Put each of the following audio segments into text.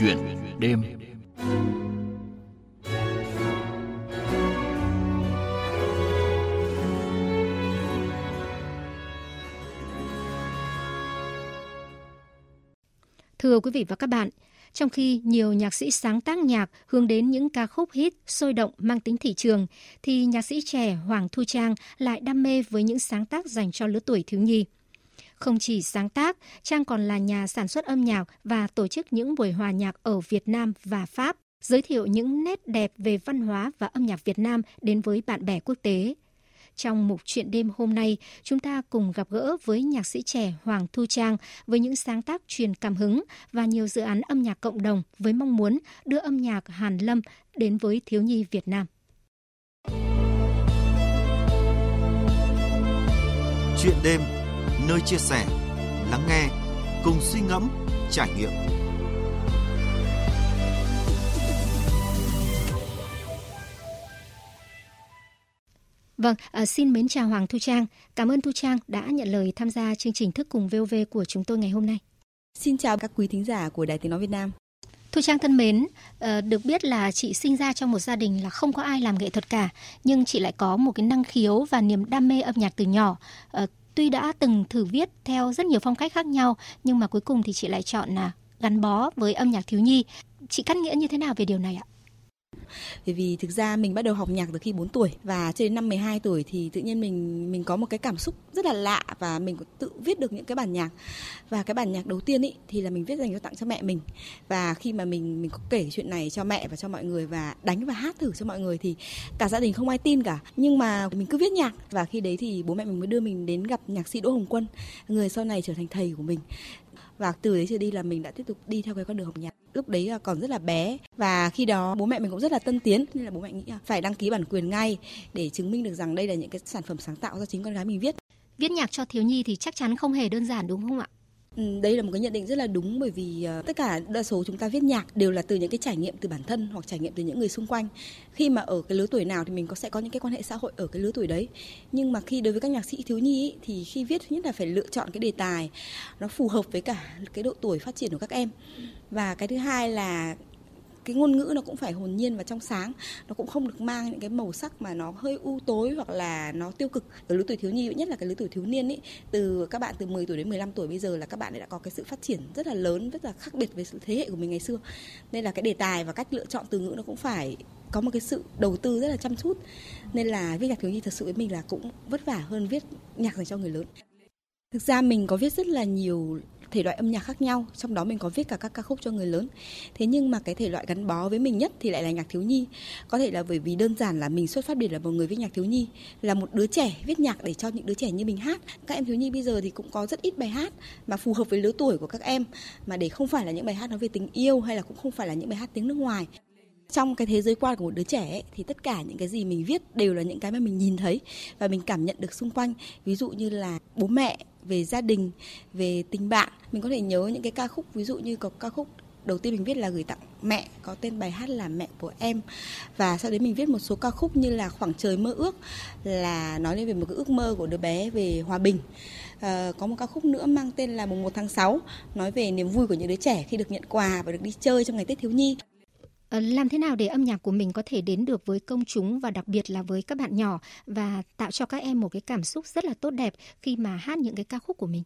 chuyện đêm Thưa quý vị và các bạn, trong khi nhiều nhạc sĩ sáng tác nhạc hướng đến những ca khúc hit sôi động mang tính thị trường, thì nhạc sĩ trẻ Hoàng Thu Trang lại đam mê với những sáng tác dành cho lứa tuổi thiếu nhi. Không chỉ sáng tác, Trang còn là nhà sản xuất âm nhạc và tổ chức những buổi hòa nhạc ở Việt Nam và Pháp, giới thiệu những nét đẹp về văn hóa và âm nhạc Việt Nam đến với bạn bè quốc tế. Trong mục chuyện đêm hôm nay, chúng ta cùng gặp gỡ với nhạc sĩ trẻ Hoàng Thu Trang với những sáng tác truyền cảm hứng và nhiều dự án âm nhạc cộng đồng với mong muốn đưa âm nhạc Hàn Lâm đến với thiếu nhi Việt Nam. Chuyện đêm, nơi chia sẻ, lắng nghe, cùng suy ngẫm, trải nghiệm. Vâng, à, xin mến chào Hoàng Thu Trang. Cảm ơn Thu Trang đã nhận lời tham gia chương trình Thức cùng VOV của chúng tôi ngày hôm nay. Xin chào các quý thính giả của Đài Tiếng Nói Việt Nam. Thu Trang thân mến, à, được biết là chị sinh ra trong một gia đình là không có ai làm nghệ thuật cả, nhưng chị lại có một cái năng khiếu và niềm đam mê âm nhạc từ nhỏ. Tuy đã từng thử viết theo rất nhiều phong cách khác nhau, nhưng mà cuối cùng thì chị lại chọn là gắn bó với âm nhạc thiếu nhi. Chị cắt nghĩa như thế nào về điều này ạ? Bởi vì thực ra mình bắt đầu học nhạc từ khi 4 tuổi và cho đến năm 12 tuổi thì tự nhiên mình mình có một cái cảm xúc rất là lạ và mình tự viết được những cái bản nhạc. Và cái bản nhạc đầu tiên ý thì là mình viết dành cho tặng cho mẹ mình. Và khi mà mình mình có kể chuyện này cho mẹ và cho mọi người và đánh và hát thử cho mọi người thì cả gia đình không ai tin cả. Nhưng mà mình cứ viết nhạc và khi đấy thì bố mẹ mình mới đưa mình đến gặp nhạc sĩ Đỗ Hồng Quân, người sau này trở thành thầy của mình và từ đấy trở đi là mình đã tiếp tục đi theo cái con đường học nhạc. Lúc đấy là còn rất là bé. Và khi đó bố mẹ mình cũng rất là tân tiến. Nên là bố mẹ nghĩ là phải đăng ký bản quyền ngay để chứng minh được rằng đây là những cái sản phẩm sáng tạo do chính con gái mình viết. Viết nhạc cho thiếu nhi thì chắc chắn không hề đơn giản, đúng không ạ? Ừ, đây là một cái nhận định rất là đúng bởi vì ờ, tất cả đa số chúng ta viết nhạc đều là từ những cái trải nghiệm từ bản thân hoặc trải nghiệm từ những người xung quanh. Khi mà ở cái lứa tuổi nào thì mình có sẽ có những cái quan hệ xã hội ở cái lứa tuổi đấy. Nhưng mà khi đối với các nhạc sĩ thiếu nhi ý, thì khi viết thứ nhất là phải lựa chọn cái đề tài nó phù hợp với cả cái độ tuổi phát triển của các em. Và cái thứ hai là cái ngôn ngữ nó cũng phải hồn nhiên và trong sáng. Nó cũng không được mang những cái màu sắc mà nó hơi u tối hoặc là nó tiêu cực. Ở lứa tuổi thiếu nhi, nhất là cái lứa tuổi thiếu niên ấy từ các bạn từ 10 tuổi đến 15 tuổi bây giờ là các bạn đã có cái sự phát triển rất là lớn, rất là khác biệt với sự thế hệ của mình ngày xưa. Nên là cái đề tài và cách lựa chọn từ ngữ nó cũng phải có một cái sự đầu tư rất là chăm chút. Nên là viết nhạc thiếu nhi thật sự với mình là cũng vất vả hơn viết nhạc dành cho người lớn. Thực ra mình có viết rất là nhiều thể loại âm nhạc khác nhau trong đó mình có viết cả các ca khúc cho người lớn. Thế nhưng mà cái thể loại gắn bó với mình nhất thì lại là nhạc thiếu nhi. Có thể là bởi vì đơn giản là mình xuất phát điểm là một người viết nhạc thiếu nhi là một đứa trẻ viết nhạc để cho những đứa trẻ như mình hát. Các em thiếu nhi bây giờ thì cũng có rất ít bài hát mà phù hợp với lứa tuổi của các em mà để không phải là những bài hát nói về tình yêu hay là cũng không phải là những bài hát tiếng nước ngoài. Trong cái thế giới quan của một đứa trẻ ấy, thì tất cả những cái gì mình viết đều là những cái mà mình nhìn thấy và mình cảm nhận được xung quanh. Ví dụ như là bố mẹ về gia đình về tình bạn. Mình có thể nhớ những cái ca khúc ví dụ như có ca khúc đầu tiên mình viết là gửi tặng mẹ có tên bài hát là mẹ của em. Và sau đấy mình viết một số ca khúc như là khoảng trời mơ ước là nói lên về một cái ước mơ của đứa bé về hòa bình. À, có một ca khúc nữa mang tên là mùng 1 tháng 6 nói về niềm vui của những đứa trẻ khi được nhận quà và được đi chơi trong ngày Tết thiếu nhi. Ờ, làm thế nào để âm nhạc của mình có thể đến được với công chúng và đặc biệt là với các bạn nhỏ và tạo cho các em một cái cảm xúc rất là tốt đẹp khi mà hát những cái ca khúc của mình?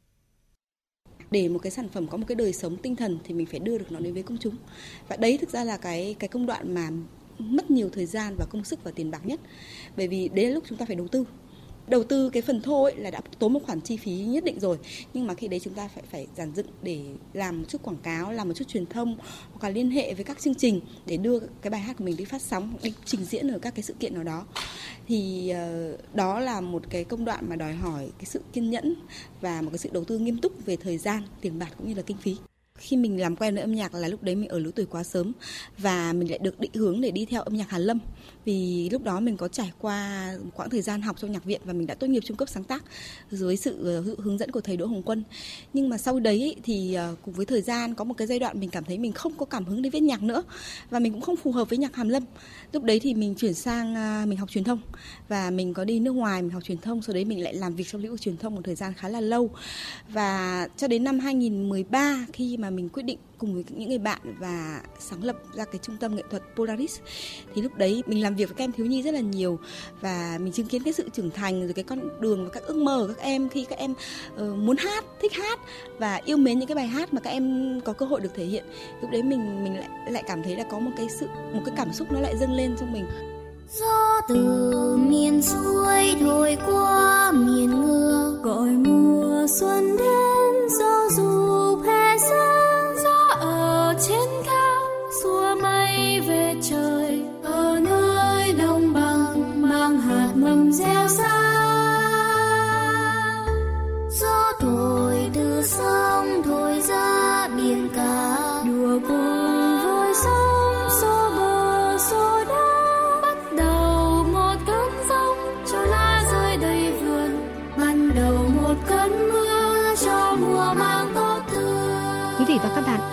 Để một cái sản phẩm có một cái đời sống tinh thần thì mình phải đưa được nó đến với công chúng. Và đấy thực ra là cái cái công đoạn mà mất nhiều thời gian và công sức và tiền bạc nhất. Bởi vì đấy là lúc chúng ta phải đầu tư đầu tư cái phần thô ấy là đã tốn một khoản chi phí nhất định rồi. Nhưng mà khi đấy chúng ta phải phải giản dựng để làm một chút quảng cáo làm một chút truyền thông hoặc là liên hệ với các chương trình để đưa cái bài hát của mình đi phát sóng đi trình diễn ở các cái sự kiện nào đó. Thì uh, đó là một cái công đoạn mà đòi hỏi cái sự kiên nhẫn và một cái sự đầu tư nghiêm túc về thời gian tiền bạc cũng như là kinh phí khi mình làm quen với âm nhạc là lúc đấy mình ở lứa tuổi quá sớm và mình lại được định hướng để đi theo âm nhạc Hàn Lâm. Vì lúc đó mình có trải qua quãng thời gian học trong nhạc viện và mình đã tốt nghiệp trung cấp sáng tác dưới sự ờ, hướng dẫn của thầy Đỗ Hồng Quân. Nhưng mà sau đấy thì ờ, cùng với thời gian có một cái giai đoạn mình cảm thấy mình không có cảm hứng để viết nhạc nữa và mình cũng không phù hợp với nhạc Hàn Lâm. Lúc đấy thì mình chuyển sang ờ, mình học truyền thông và mình có đi nước ngoài, mình học truyền thông, sau đấy mình lại làm việc trong lĩnh vực truyền thông một thời gian khá là lâu. Và cho đến năm 2013 khi mà mà mình quyết định cùng với những người bạn và sáng lập ra cái trung tâm nghệ thuật Polaris. Thì lúc đấy mình làm việc với các em thiếu nhi rất là nhiều và mình chứng kiến cái sự trưởng thành rồi cái con đường và các ước mơ của các em khi các em uh, muốn hát thích hát và yêu mến những cái bài hát mà các em có cơ hội được thể hiện. Lúc đấy mình mình lại lại cảm thấy là có một cái sự một cái cảm xúc nó lại dâng lên trong mình. Gió từ miền xuôi thổi qua miền ngược gọi mùa xuân đến gió dù hè xa gió ở trên cao xua mây về trời.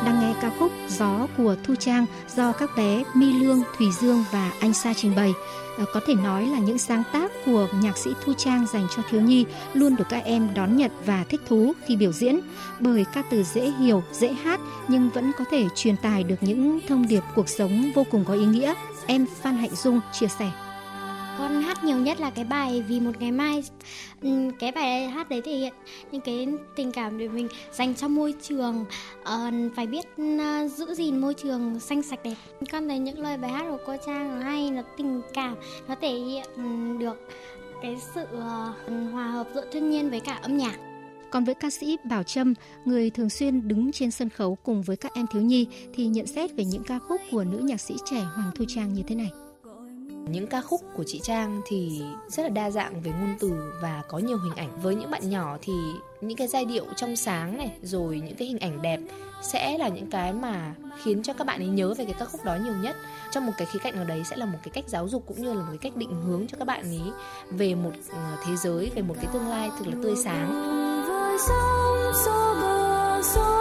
Đang nghe ca khúc Gió của Thu Trang do các bé Mi Lương, Thùy Dương và Anh Sa trình bày. À, có thể nói là những sáng tác của nhạc sĩ Thu Trang dành cho thiếu nhi luôn được các em đón nhận và thích thú khi biểu diễn bởi ca từ dễ hiểu, dễ hát nhưng vẫn có thể truyền tải được những thông điệp cuộc sống vô cùng có ý nghĩa. Em Phan Hạnh Dung chia sẻ con hát nhiều nhất là cái bài vì một ngày mai. Ừ, cái bài hát đấy thể hiện những cái tình cảm để mình dành cho môi trường. Ờ, phải biết ờ, giữ gìn môi trường xanh sạch đẹp. Con thấy những lời bài hát của cô trang nó hay nó tình cảm nó thể hiện ừ, được cái sự ờ, hòa hợp giữa thiên nhiên với cả âm nhạc. Còn với ca sĩ Bảo Trâm, người thường xuyên đứng trên sân khấu cùng với các em thiếu nhi thì nhận xét về những ca khúc của nữ nhạc sĩ trẻ Hoàng Thu Trang như thế này. Những ca khúc của chị Trang thì rất là đa dạng về ngôn từ và có nhiều hình ảnh. Với những bạn nhỏ thì những cái giai điệu trong sáng này rồi những cái hình ảnh đẹp sẽ là những cái mà khiến cho các bạn ấy nhớ về cái ca khúc đó nhiều nhất. Trong một cái khía cạnh nào đấy sẽ là một cái cách giáo dục cũng như là một cái cách định hướng cho các bạn ấy về một ờ, thế giới, về một cái tương lai thực là tươi sáng. với sóng bờ xô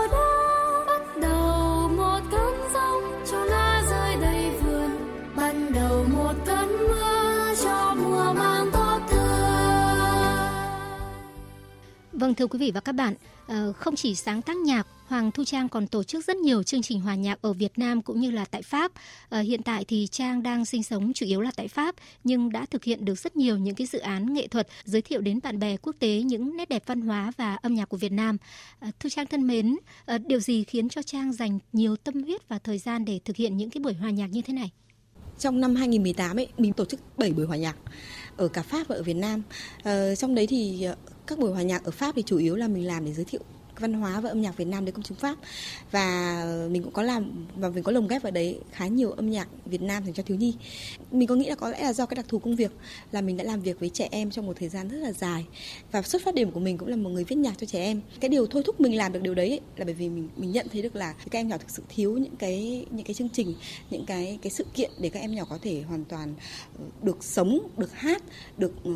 Vâng thưa quý vị và các bạn, ờ, không chỉ sáng tác nhạc, Hoàng Thu Trang còn tổ chức rất nhiều chương trình hòa nhạc ở Việt Nam cũng như là tại Pháp. Ờ, hiện tại thì Trang đang sinh sống chủ yếu là tại Pháp nhưng đã thực hiện được rất nhiều những cái dự án nghệ thuật giới thiệu đến bạn bè quốc tế những nét đẹp văn hóa và âm nhạc của Việt Nam. Ờ, Thu Trang thân mến, điều gì khiến cho Trang dành nhiều tâm huyết và thời gian để thực hiện những cái buổi hòa nhạc như thế này? Trong năm 2018 ấy, mình tổ chức 7 buổi hòa nhạc ở cả Pháp và ở Việt Nam. Ờ, trong đấy thì ờ, các buổi hòa nhạc ở Pháp thì chủ yếu là mình làm để giới thiệu văn hóa và âm nhạc Việt Nam đến công chúng Pháp và mình cũng có làm và mình có lồng ghép vào đấy khá nhiều âm nhạc Việt Nam dành cho thiếu nhi. Mình có nghĩ là có lẽ là do cái đặc thù công việc là mình đã làm việc với trẻ em trong một thời gian rất là dài và xuất phát điểm của mình cũng là một người viết nhạc cho trẻ em. Cái điều thôi thúc mình làm được điều đấy ấy, là bởi vì mình mình nhận thấy được là các em nhỏ thực sự thiếu những cái những cái chương trình, những cái cái sự kiện để các em nhỏ có thể hoàn toàn ờ, được sống, được hát, được ờ,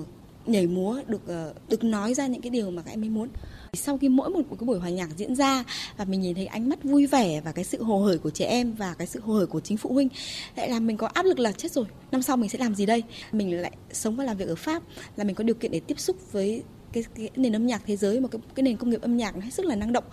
nhảy múa được ờ, được nói ra những cái điều mà các em ấy muốn sau khi mỗi một cái buổi hòa nhạc diễn ra và mình nhìn thấy ánh mắt vui vẻ và cái sự hồ hởi của trẻ em và cái sự hồ hởi của chính phụ huynh, lại làm mình có áp lực là chết rồi, năm sau mình sẽ làm gì đây? Mình lại sống và làm việc ở pháp là mình có điều kiện để tiếp xúc với cái, cái nền âm nhạc thế giới một cái, cái nền công nghiệp âm nhạc nó hết sức là năng động.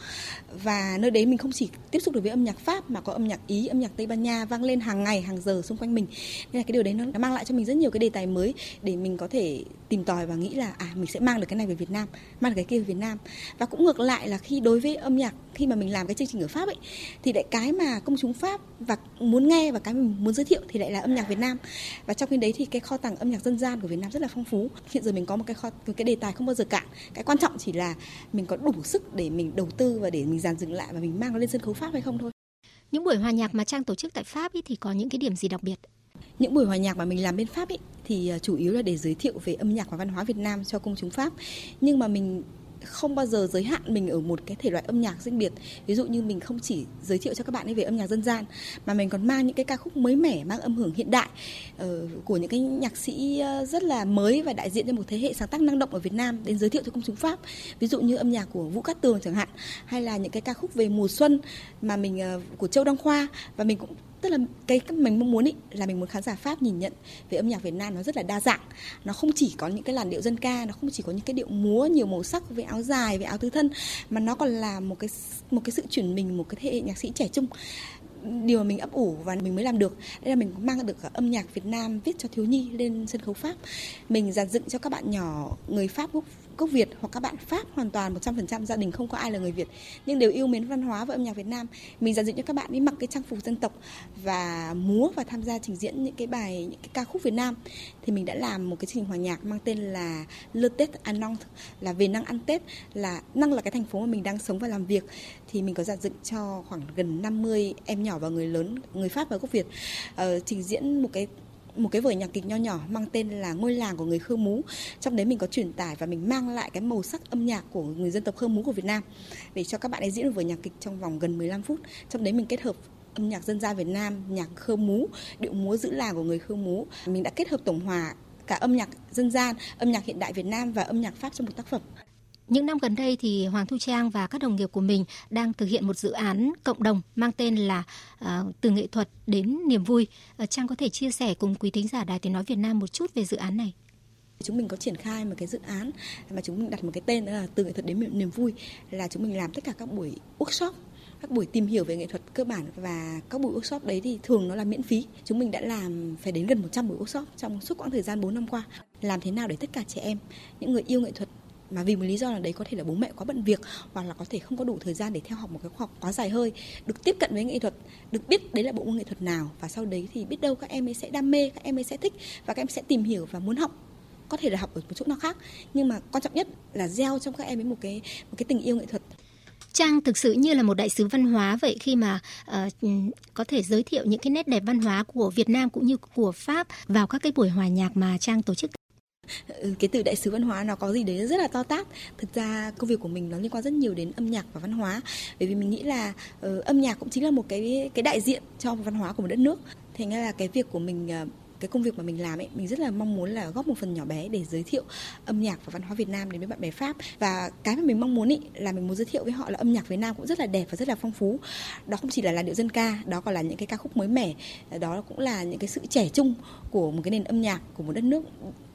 Và nơi đấy mình không chỉ tiếp xúc được với âm nhạc pháp mà có âm nhạc ý âm nhạc tây ban nha vang lên hàng ngày hàng giờ xung quanh mình. Nên là cái điều đấy nó, nó mang lại cho mình rất nhiều cái đề tài mới để mình có thể tìm tòi và nghĩ là à mình sẽ mang được cái này về Việt Nam mang được cái kia về Việt Nam. Và cũng ngược lại là khi đối với âm nhạc khi mà mình làm cái chương trình ở Pháp ấy thì lại cái mà công chúng Pháp và muốn nghe và cái mình muốn giới thiệu thì lại là âm nhạc Việt Nam. Và trong khi đấy thì cái kho tàng âm nhạc dân gian của Việt Nam rất là phong phú. Hiện giờ mình có một cái kho một cái đề tài không bao giờ cạn. Cái quan trọng chỉ là mình có đủ sức để mình đầu tư và để mình dàn dựng lại và mình mang nó lên sân khấu Pháp hay không thôi. Những buổi hòa nhạc mà Trang tổ chức tại Pháp ý thì có những cái điểm gì đặc biệt? những buổi hòa nhạc mà mình làm bên Pháp ấy thì ờ, chủ yếu là để giới thiệu về âm nhạc và văn hóa Việt Nam cho công chúng Pháp. Nhưng mà mình không bao giờ giới hạn mình ở một cái thể loại âm nhạc riêng biệt. Ví dụ như mình không chỉ giới thiệu cho các bạn ấy về âm nhạc dân gian mà mình còn mang những cái ca khúc mới mẻ mang âm hưởng hiện đại uh, của những cái nhạc sĩ ờ, rất là mới và đại diện cho một thế hệ sáng tác năng động ở Việt Nam đến giới thiệu cho công chúng Pháp. Ví dụ như âm nhạc của Vũ Cát Tường chẳng hạn hay là những cái ca khúc về mùa xuân mà mình uh, của Châu Đăng Khoa. Và mình cũng tức là cái mình mong muốn ý, là mình muốn khán giả Pháp nhìn nhận về âm nhạc Việt Nam nó rất là đa dạng. Nó không chỉ có những cái làn điệu dân ca, nó không chỉ có những cái điệu múa nhiều màu sắc với áo dài, với áo tứ thân, mà nó còn là một cái một cái sự chuyển mình, một cái thế hệ nhạc sĩ trẻ trung. Điều mà mình ấp ủ và mình mới làm được đây là mình mang được âm nhạc Việt Nam viết cho thiếu nhi lên sân khấu Pháp. Mình dàn dựng cho các bạn nhỏ người Pháp gốc gốc Việt hoặc các bạn Pháp hoàn toàn 100% gia đình không có ai là người Việt nhưng đều yêu mến văn hóa và âm nhạc Việt Nam. Mình dàn dựng cho các bạn đi mặc cái trang phục dân tộc và múa và tham gia trình diễn những cái bài những cái ca khúc Việt Nam. Thì mình đã làm một cái chương trình hòa nhạc mang tên là Le Tết à Anong là về năng ăn Tết là năng là cái thành phố mà mình đang sống và làm việc. Thì mình có dàn dựng cho khoảng gần 50 em nhỏ và người lớn người Pháp và gốc Việt. Uh, trình diễn một cái một cái vở nhạc kịch nho nhỏ mang tên là ngôi làng của người khơ mú. Trong đấy mình có truyền tải và mình mang lại cái màu sắc âm nhạc của người dân tộc khơ mú của Việt Nam. Để cho các bạn ấy diễn được vở nhạc kịch trong vòng gần 15 phút. Trong đấy mình kết hợp âm nhạc dân gian Việt Nam, nhạc khơ mú, điệu múa giữ làng của người khơ mú. Mình đã kết hợp tổng hòa cả âm nhạc dân gian, âm nhạc hiện đại Việt Nam và âm nhạc Pháp trong một tác phẩm những năm gần đây thì Hoàng Thu Trang và các đồng nghiệp của mình đang thực hiện một dự án cộng đồng mang tên là uh, từ nghệ thuật đến niềm vui. Uh, Trang có thể chia sẻ cùng quý thính giả Đài Tiếng nói Việt Nam một chút về dự án này. Chúng mình có triển khai một cái dự án mà chúng mình đặt một cái tên đó là từ nghệ thuật đến niềm vui là chúng mình làm tất cả các buổi workshop các buổi tìm hiểu về nghệ thuật cơ bản và các buổi workshop đấy thì thường nó là miễn phí. Chúng mình đã làm phải đến gần 100 buổi workshop trong suốt quãng thời gian 4 năm qua. Làm thế nào để tất cả trẻ em, những người yêu nghệ thuật mà vì một lý do là đấy có thể là bố mẹ quá bận việc hoặc là có thể không có đủ thời gian để theo học một cái khoa học quá dài hơi được tiếp cận với nghệ thuật được biết đấy là bộ môn nghệ thuật nào và sau đấy thì biết đâu các em ấy sẽ đam mê các em ấy sẽ thích và các em sẽ tìm hiểu và muốn học có thể là học ở một chỗ nào khác nhưng mà quan trọng nhất là gieo trong các em ấy một cái một cái tình yêu nghệ thuật Trang thực sự như là một đại sứ văn hóa vậy khi mà uh, có thể giới thiệu những cái nét đẹp văn hóa của Việt Nam cũng như của Pháp vào các cái buổi hòa nhạc mà Trang tổ chức. Cái từ đại sứ văn hóa nó có gì đấy rất là to tát. Thực ra công việc của mình nó liên quan rất nhiều đến âm nhạc và văn hóa. Bởi vì mình nghĩ là uh, âm nhạc cũng chính là một cái cái đại diện cho văn hóa của một đất nước. Thành ra là cái việc của mình uh, cái công việc mà mình làm ấy, mình rất là mong muốn là góp một phần nhỏ bé để giới thiệu âm nhạc và văn hóa Việt Nam đến với bạn bè Pháp. Và cái mà mình mong muốn ấy là mình muốn giới thiệu với họ là âm nhạc Việt Nam cũng rất là đẹp và rất là phong phú. Đó không chỉ là làn điệu dân ca, đó còn là những cái ca khúc mới mẻ. Đó cũng là những cái sự trẻ trung của một cái nền âm nhạc của một đất nước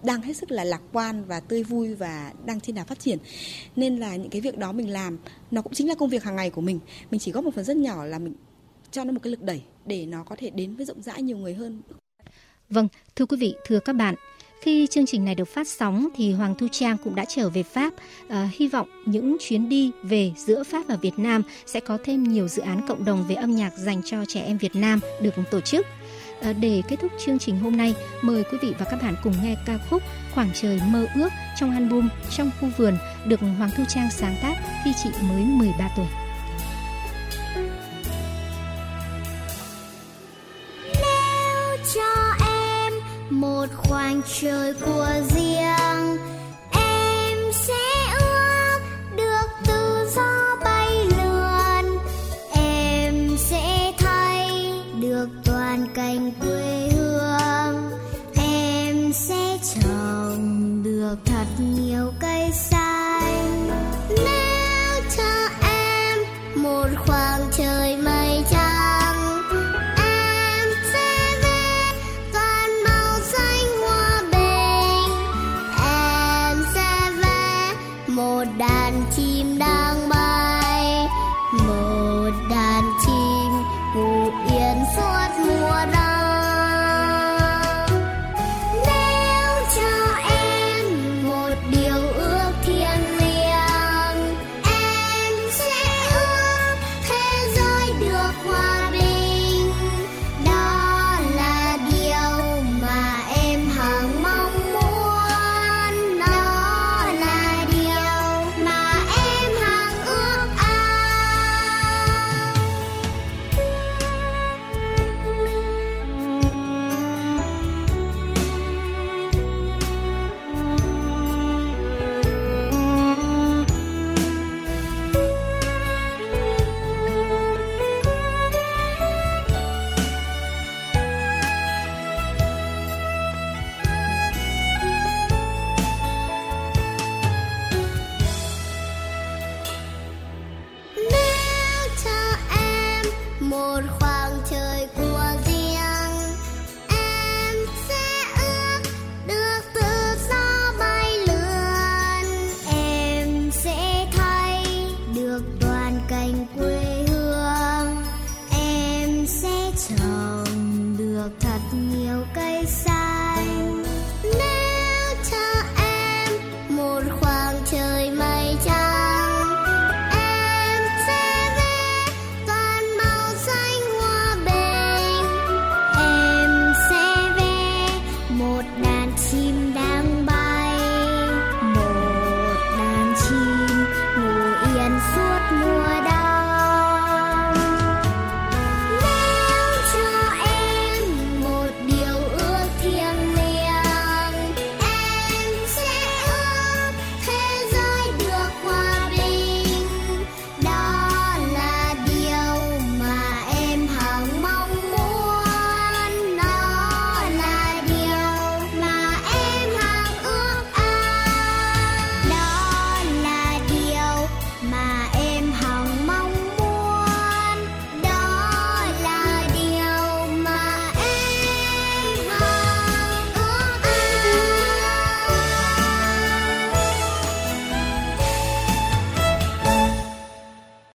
đang hết sức là lạc quan và tươi vui và đang trên đà phát triển. Nên là những cái việc đó mình làm, nó cũng chính là công việc hàng ngày của mình. Mình chỉ góp một phần rất nhỏ là mình cho nó một cái lực đẩy để nó có thể đến với rộng rãi nhiều người hơn. Vâng, thưa quý vị, thưa các bạn, khi chương trình này được phát sóng thì Hoàng Thu Trang cũng đã trở về Pháp. À, hy vọng những chuyến đi về giữa Pháp và Việt Nam sẽ có thêm nhiều dự án cộng đồng về âm nhạc dành cho trẻ em Việt Nam được tổ chức. À, để kết thúc chương trình hôm nay, mời quý vị và các bạn cùng nghe ca khúc Khoảng trời mơ ước trong album Trong khu vườn được Hoàng Thu Trang sáng tác khi chị mới 13 tuổi. Một khoảng trời của riêng đang